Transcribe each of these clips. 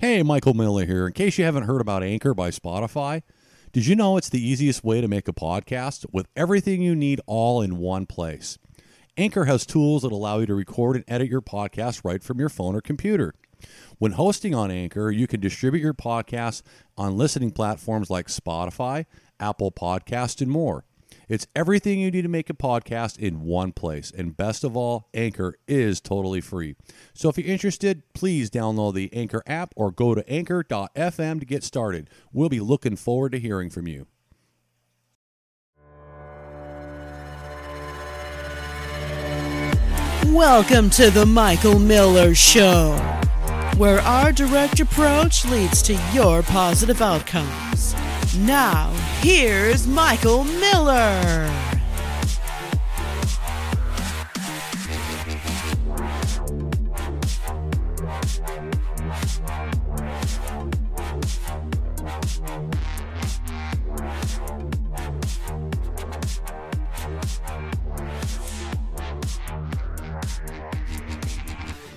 Hey, Michael Miller here. In case you haven't heard about Anchor by Spotify, did you know it's the easiest way to make a podcast with everything you need all in one place? Anchor has tools that allow you to record and edit your podcast right from your phone or computer. When hosting on Anchor, you can distribute your podcast on listening platforms like Spotify, Apple Podcast, and more. It's everything you need to make a podcast in one place. And best of all, Anchor is totally free. So if you're interested, please download the Anchor app or go to anchor.fm to get started. We'll be looking forward to hearing from you. Welcome to the Michael Miller Show, where our direct approach leads to your positive outcomes. Now, here's Michael Miller.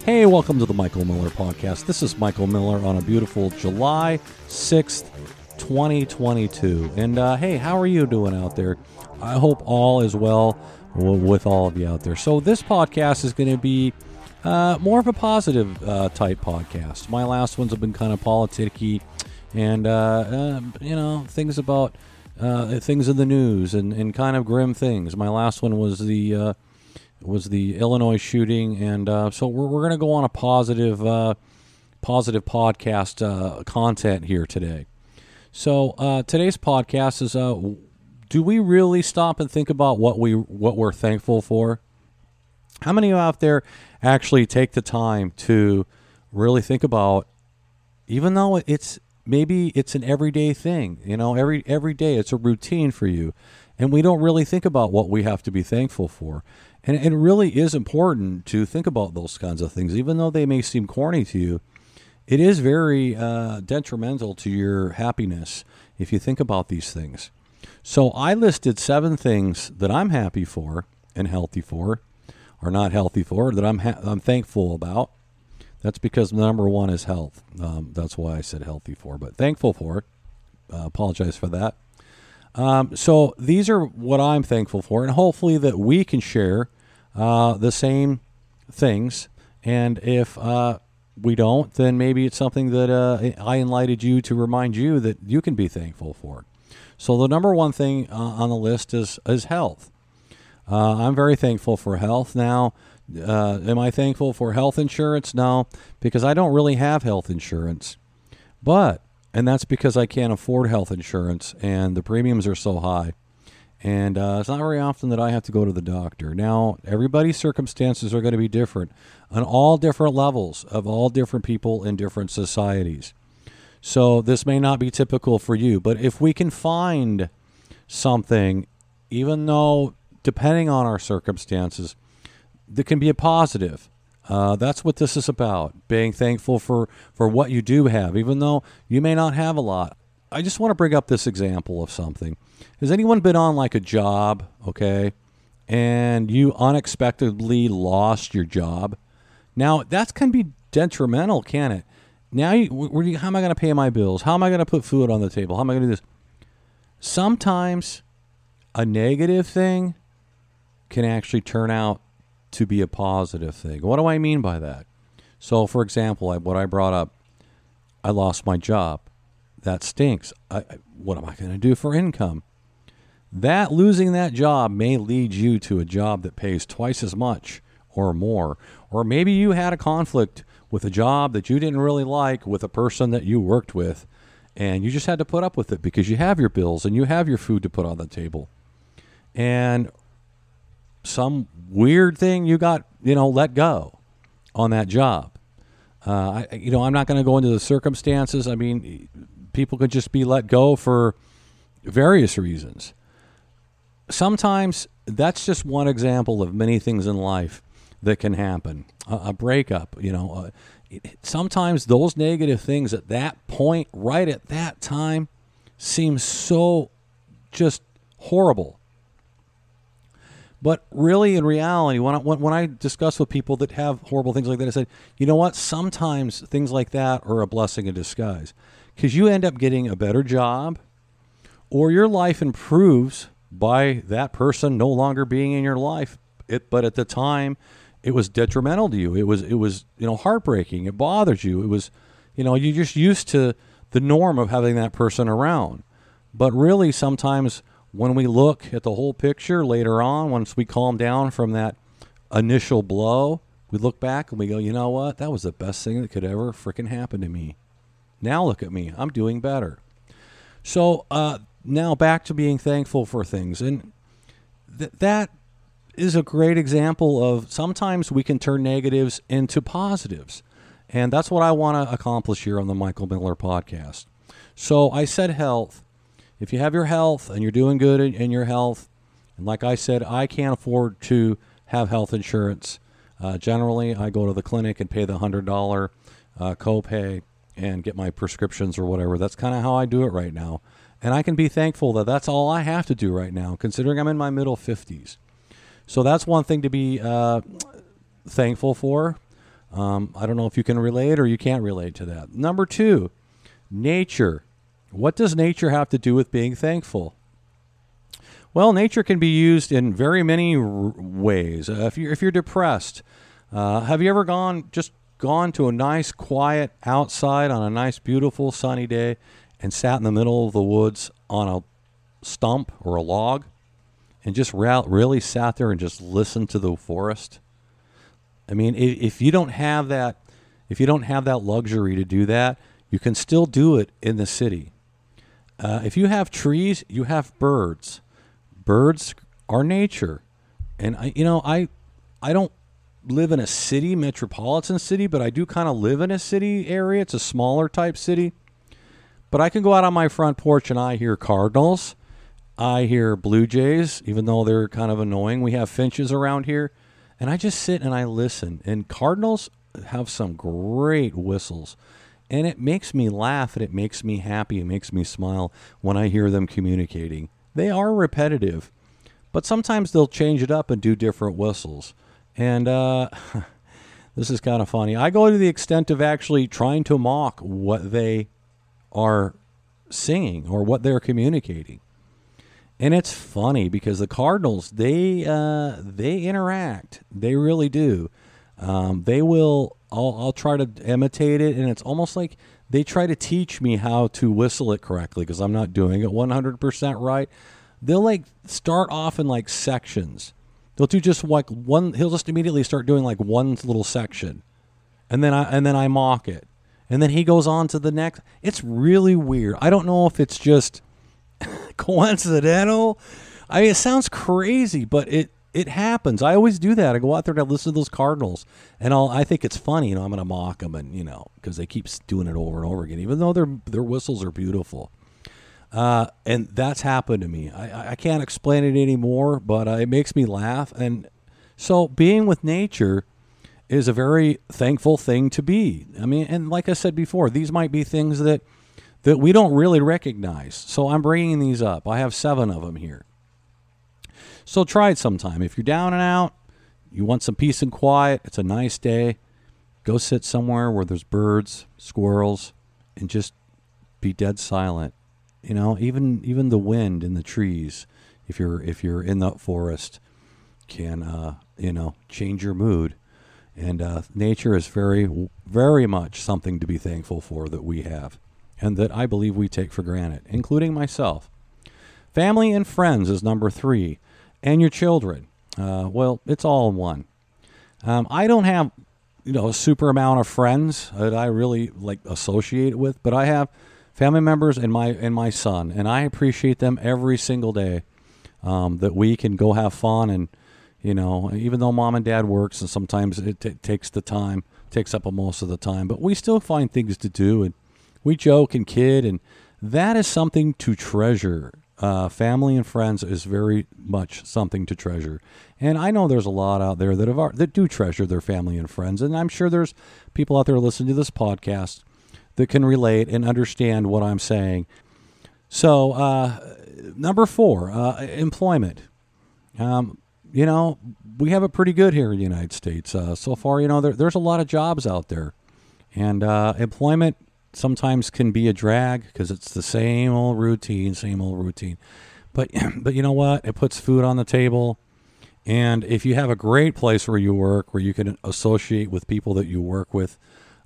Hey, welcome to the Michael Miller Podcast. This is Michael Miller on a beautiful July 6th, 2022. And uh, hey, how are you doing out there? I hope all is well with all of you out there. So, this podcast is going to be uh, more of a positive uh, type podcast. My last ones have been kind of politicky and, uh, uh, you know, things about uh, things in the news and, and kind of grim things. My last one was the uh, was the Illinois shooting, and so we're, we're going to go on a positive positive podcast content here today. So uh, today's podcast is: uh, Do we really stop and think about what we what we're thankful for? How many of you out there actually take the time to really think about, even though it's maybe it's an everyday thing, you know, every every day it's a routine for you, and we don't really think about what we have to be thankful for. And it really is important to think about those kinds of things, even though they may seem corny to you. It is very uh, detrimental to your happiness if you think about these things. So I listed seven things that I'm happy for and healthy for, or not healthy for, that I'm ha- I'm thankful about. That's because number one is health. Um, that's why I said healthy for, but thankful for. Uh, apologize for that. Um, so these are what I'm thankful for, and hopefully that we can share uh, the same things. And if uh, we don't, then maybe it's something that uh, I enlightened you to remind you that you can be thankful for. So the number one thing uh, on the list is is health. Uh, I'm very thankful for health now. Uh, am I thankful for health insurance? No, because I don't really have health insurance. But and that's because I can't afford health insurance and the premiums are so high. And uh, it's not very often that I have to go to the doctor. Now, everybody's circumstances are going to be different on all different levels of all different people in different societies. So, this may not be typical for you, but if we can find something, even though depending on our circumstances, that can be a positive, uh, that's what this is about being thankful for, for what you do have, even though you may not have a lot. I just want to bring up this example of something. Has anyone been on like a job, okay, and you unexpectedly lost your job? Now, that can be detrimental, can it? Now, you, you, how am I going to pay my bills? How am I going to put food on the table? How am I going to do this? Sometimes a negative thing can actually turn out to be a positive thing. What do I mean by that? So, for example, I, what I brought up, I lost my job. That stinks. I, what am I going to do for income? That losing that job may lead you to a job that pays twice as much or more. Or maybe you had a conflict with a job that you didn't really like with a person that you worked with, and you just had to put up with it because you have your bills and you have your food to put on the table. And some weird thing you got, you know, let go on that job. Uh, I, you know, I'm not going to go into the circumstances. I mean, people could just be let go for various reasons. Sometimes that's just one example of many things in life that can happen. A, a breakup, you know, uh, it, sometimes those negative things at that point, right at that time, seem so just horrible. But really, in reality, when I, when, when I discuss with people that have horrible things like that, I said, you know what? Sometimes things like that are a blessing in disguise because you end up getting a better job or your life improves by that person no longer being in your life. It, but at the time, it was detrimental to you. It was it was you know heartbreaking. It bothered you. It was you know you're just used to the norm of having that person around. But really, sometimes when we look at the whole picture later on, once we calm down from that initial blow, we look back and we go, you know what? That was the best thing that could ever freaking happen to me. Now look at me. I'm doing better. So uh, now back to being thankful for things. And th- that is a great example of sometimes we can turn negatives into positives. And that's what I want to accomplish here on the Michael Miller podcast. So I said health. If you have your health and you're doing good in, in your health, and like I said, I can't afford to have health insurance. Uh, generally, I go to the clinic and pay the $100 uh, copay and get my prescriptions or whatever. That's kind of how I do it right now. And I can be thankful that that's all I have to do right now, considering I'm in my middle 50s. So that's one thing to be uh, thankful for. Um, I don't know if you can relate or you can't relate to that. Number two, nature. What does nature have to do with being thankful? Well, nature can be used in very many r- ways. Uh, if you're if you're depressed, uh, have you ever gone just gone to a nice quiet outside on a nice beautiful sunny day and sat in the middle of the woods on a stump or a log and just re- really sat there and just listened to the forest? I mean, if you don't have that, if you don't have that luxury to do that, you can still do it in the city. Uh, if you have trees, you have birds. Birds are nature, and I, you know, I, I don't live in a city, metropolitan city, but I do kind of live in a city area. It's a smaller type city, but I can go out on my front porch and I hear cardinals. I hear blue jays, even though they're kind of annoying. We have finches around here. And I just sit and I listen. And cardinals have some great whistles. And it makes me laugh and it makes me happy. It makes me smile when I hear them communicating. They are repetitive, but sometimes they'll change it up and do different whistles. And uh, this is kind of funny. I go to the extent of actually trying to mock what they are singing or what they're communicating. And it's funny because the Cardinals they uh, they interact. They really do. Um, they will. I'll, I'll try to imitate it, and it's almost like they try to teach me how to whistle it correctly because I'm not doing it 100% right. They'll like start off in like sections. They'll do just like one. He'll just immediately start doing like one little section, and then I and then I mock it, and then he goes on to the next. It's really weird. I don't know if it's just coincidental. I mean, it sounds crazy, but it it happens. I always do that. I go out there and I listen to those Cardinals, and I'll I think it's funny. You know, I'm going to mock them, and you know, because they keep doing it over and over again, even though their their whistles are beautiful. Uh, and that's happened to me. I, I can't explain it anymore, but uh, it makes me laugh. And so, being with nature is a very thankful thing to be. I mean, and like I said before, these might be things that that we don't really recognize. So I'm bringing these up. I have seven of them here. So try it sometime. If you're down and out, you want some peace and quiet, it's a nice day, go sit somewhere where there's birds, squirrels, and just be dead silent. You know, even even the wind in the trees, if you're if you're in the forest, can uh, you know change your mood. And uh, nature is very very much something to be thankful for that we have and that I believe we take for granted, including myself. Family and friends is number three, and your children. Uh, well, it's all in one. Um, I don't have, you know, a super amount of friends that I really like associate with, but I have family members and my and my son, and I appreciate them every single day. Um, that we can go have fun, and you know, even though mom and dad works, and sometimes it t- takes the time, takes up most of the time, but we still find things to do, and we joke and kid, and that is something to treasure. Uh, family and friends is very much something to treasure, and I know there's a lot out there that have that do treasure their family and friends, and I'm sure there's people out there listening to this podcast that can relate and understand what I'm saying. So, uh, number four, uh, employment. Um, you know, we have it pretty good here in the United States. Uh, so far, you know, there, there's a lot of jobs out there. And uh, employment sometimes can be a drag because it's the same old routine, same old routine. But, but you know what? It puts food on the table. And if you have a great place where you work, where you can associate with people that you work with,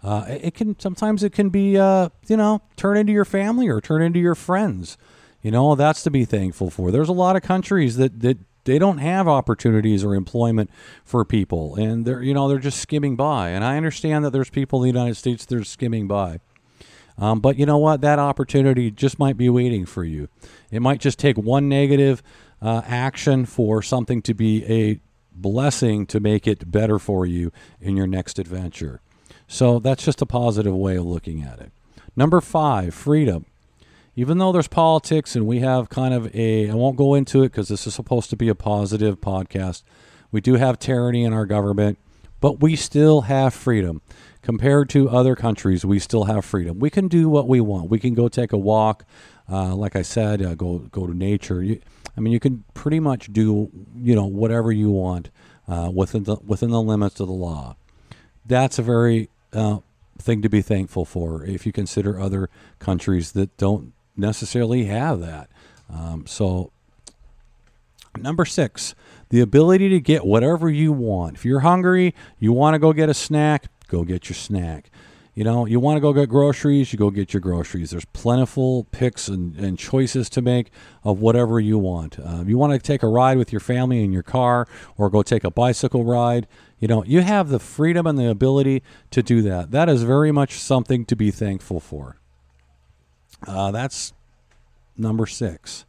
uh, it can sometimes it can be uh, you know turn into your family or turn into your friends. You know that's to be thankful for. There's a lot of countries that that they don't have opportunities or employment for people, and they're you know they're just skimming by. And I understand that there's people in the United States that are skimming by. Um, but you know what? That opportunity just might be waiting for you. It might just take one negative uh, action for something to be a blessing to make it better for you in your next adventure. So that's just a positive way of looking at it. Number five, freedom. Even though there's politics and we have kind of a, I won't go into it because this is supposed to be a positive podcast. We do have tyranny in our government, but we still have freedom. Compared to other countries, we still have freedom. We can do what we want. We can go take a walk. Uh, like I said, uh, go go to nature. You, I mean, you can pretty much do you know whatever you want uh, within the within the limits of the law. That's a very uh, thing to be thankful for if you consider other countries that don't necessarily have that. Um, so, number six, the ability to get whatever you want. If you're hungry, you want to go get a snack, go get your snack. You know, you want to go get groceries, you go get your groceries. There's plentiful picks and, and choices to make of whatever you want. Uh, you want to take a ride with your family in your car or go take a bicycle ride. You know, you have the freedom and the ability to do that. That is very much something to be thankful for. Uh, that's number six.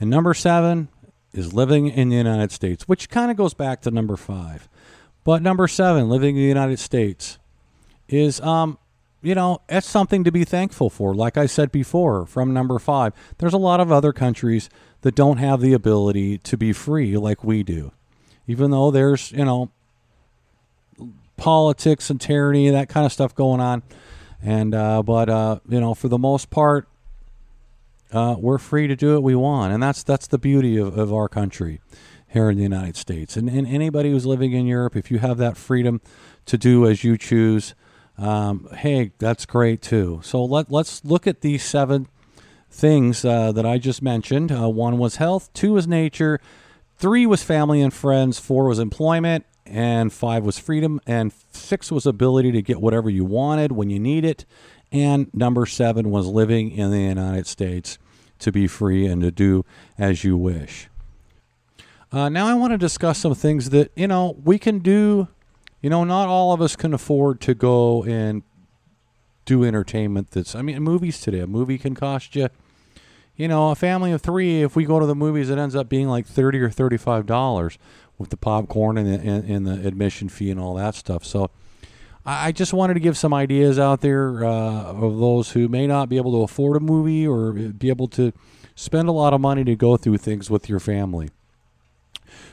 And number seven is living in the United States, which kind of goes back to number five. But number seven, living in the United States is um you know it's something to be thankful for like i said before from number five there's a lot of other countries that don't have the ability to be free like we do even though there's you know politics and tyranny that kind of stuff going on and uh, but uh, you know for the most part uh, we're free to do what we want and that's that's the beauty of, of our country here in the united states and, and anybody who's living in europe if you have that freedom to do as you choose um, hey, that's great too. So let let's look at these seven things uh, that I just mentioned. Uh, one was health, two was nature, three was family and friends, four was employment, and five was freedom, and six was ability to get whatever you wanted when you need it, and number seven was living in the United States to be free and to do as you wish. Uh, now I want to discuss some things that you know we can do you know, not all of us can afford to go and do entertainment that's, I mean, movies today. A movie can cost you, you know, a family of three. If we go to the movies, it ends up being like 30 or $35 with the popcorn and the, and, and the admission fee and all that stuff. So, I just wanted to give some ideas out there uh, of those who may not be able to afford a movie or be able to spend a lot of money to go through things with your family.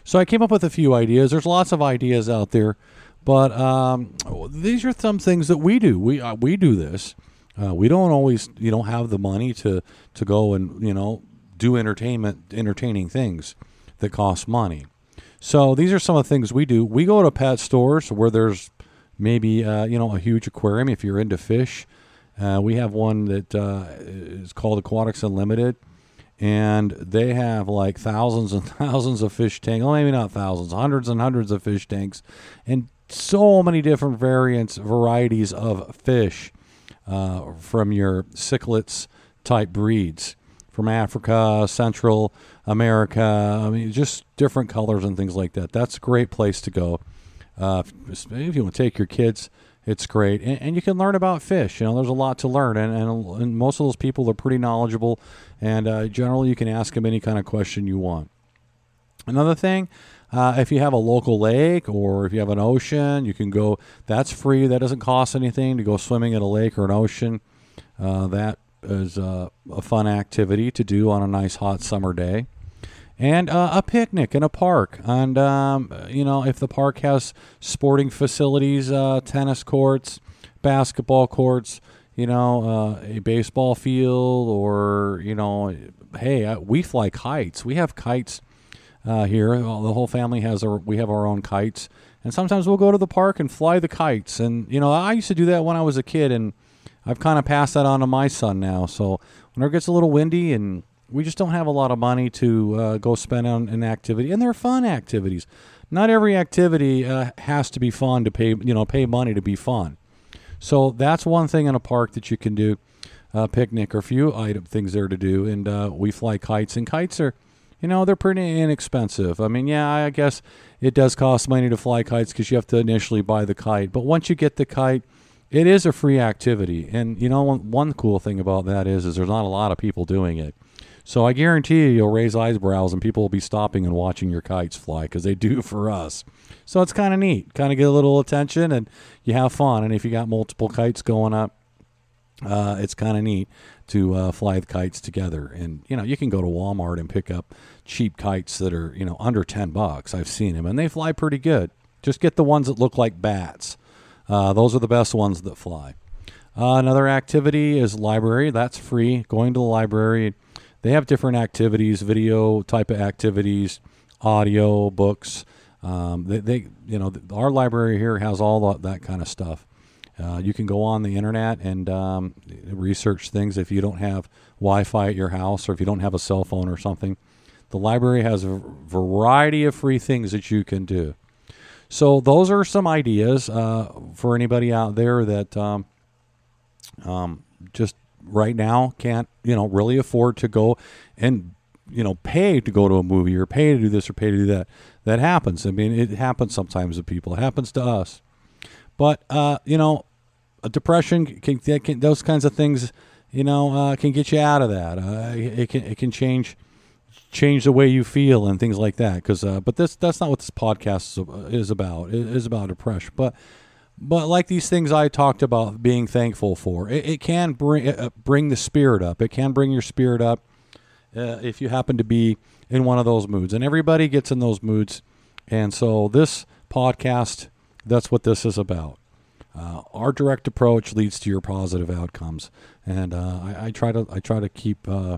So I came up with a few ideas. There's lots of ideas out there but um, these are some things that we do. We uh, we do this. Uh, we don't always, you know, have the money to to go and you know do entertainment, entertaining things that cost money. So these are some of the things we do. We go to pet stores where there's maybe uh, you know a huge aquarium if you're into fish. Uh, we have one that uh, is called Aquatics Unlimited, and they have like thousands and thousands of fish tanks. Well, maybe not thousands, hundreds and hundreds of fish tanks, and so many different variants, varieties of fish uh, from your cichlids type breeds from Africa, Central America. I mean, just different colors and things like that. That's a great place to go. Uh, if you want to take your kids, it's great. And, and, you can learn about fish. You know, there's a lot to learn. And, and, and most of those people are pretty knowledgeable. And uh, generally, you can ask them any kind of question you want. Another thing, uh, if you have a local lake or if you have an ocean, you can go. That's free. That doesn't cost anything to go swimming at a lake or an ocean. Uh, that is uh, a fun activity to do on a nice hot summer day. And uh, a picnic in a park. And, um, you know, if the park has sporting facilities, uh, tennis courts, basketball courts, you know, uh, a baseball field, or, you know, hey, we fly kites. We have kites uh, here. The whole family has our we have our own kites, and sometimes we'll go to the park and fly the kites. And you know, I used to do that when I was a kid, and I've kind of passed that on to my son now. So when it gets a little windy and we just don't have a lot of money to uh, go spend on an activity, and they're fun activities. Not every activity uh, has to be fun to pay you know pay money to be fun. So that's one thing in a park that you can do. Uh, picnic or a few item things there to do, and uh, we fly kites. And kites are, you know, they're pretty inexpensive. I mean, yeah, I guess it does cost money to fly kites because you have to initially buy the kite. But once you get the kite, it is a free activity. And you know, one, one cool thing about that is, is there's not a lot of people doing it. So I guarantee you, you'll raise eyebrows and people will be stopping and watching your kites fly because they do for us. So it's kind of neat. Kind of get a little attention and you have fun. And if you got multiple kites going up, uh, it's kind of neat to uh, fly the kites together. And you know, you can go to Walmart and pick up cheap kites that are you know under ten bucks. I've seen them, and they fly pretty good. Just get the ones that look like bats. Uh, those are the best ones that fly. Uh, another activity is library. That's free. Going to the library, they have different activities, video type of activities, audio books. Um, they, they, you know, our library here has all that, kind of stuff. Uh, you can go on the internet and um, research things if you don't have Wi-Fi at your house or if you don't have a cell phone or something. The library has a variety of free things that you can do. So those are some ideas uh, for anybody out there that um, um, just right now can't you know really afford to go and you know pay to go to a movie or pay to do this or pay to do that. That happens. I mean, it happens sometimes to people. It happens to us. But uh, you know, depression can, can those kinds of things, you know, uh, can get you out of that. Uh, it can it can change change the way you feel and things like that. Because uh, but this that's not what this podcast is, is about. It is about depression. But but like these things I talked about being thankful for, it, it can bring uh, bring the spirit up. It can bring your spirit up uh, if you happen to be in one of those moods. And everybody gets in those moods. And so this podcast, that's what this is about. Uh, our direct approach leads to your positive outcomes, and uh, I, I try to I try to keep uh,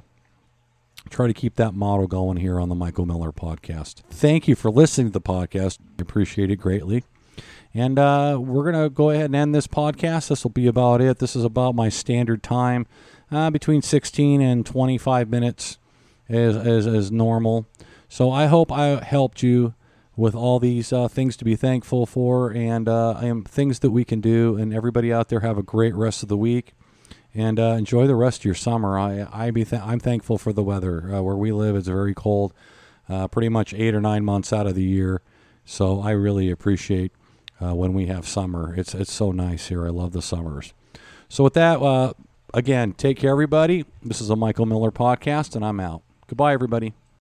try to keep that model going here on the Michael Miller podcast. Thank you for listening to the podcast. I appreciate it greatly. And uh, we're going to go ahead and end this podcast. This will be about it. This is about my standard time, uh, between 16 and 25 minutes as, as, as normal. So I hope I helped you with all these uh, things to be thankful for and uh, things that we can do. And everybody out there have a great rest of the week and uh, enjoy the rest of your summer. I I be th- I'm thankful for the weather uh, where we live. It's very cold, uh, pretty much eight or nine months out of the year. So I really appreciate uh, when we have summer. It's it's so nice here. I love the summers. So with that, uh, again, take care, everybody. This is a Michael Miller podcast, and I'm out. Goodbye, everybody.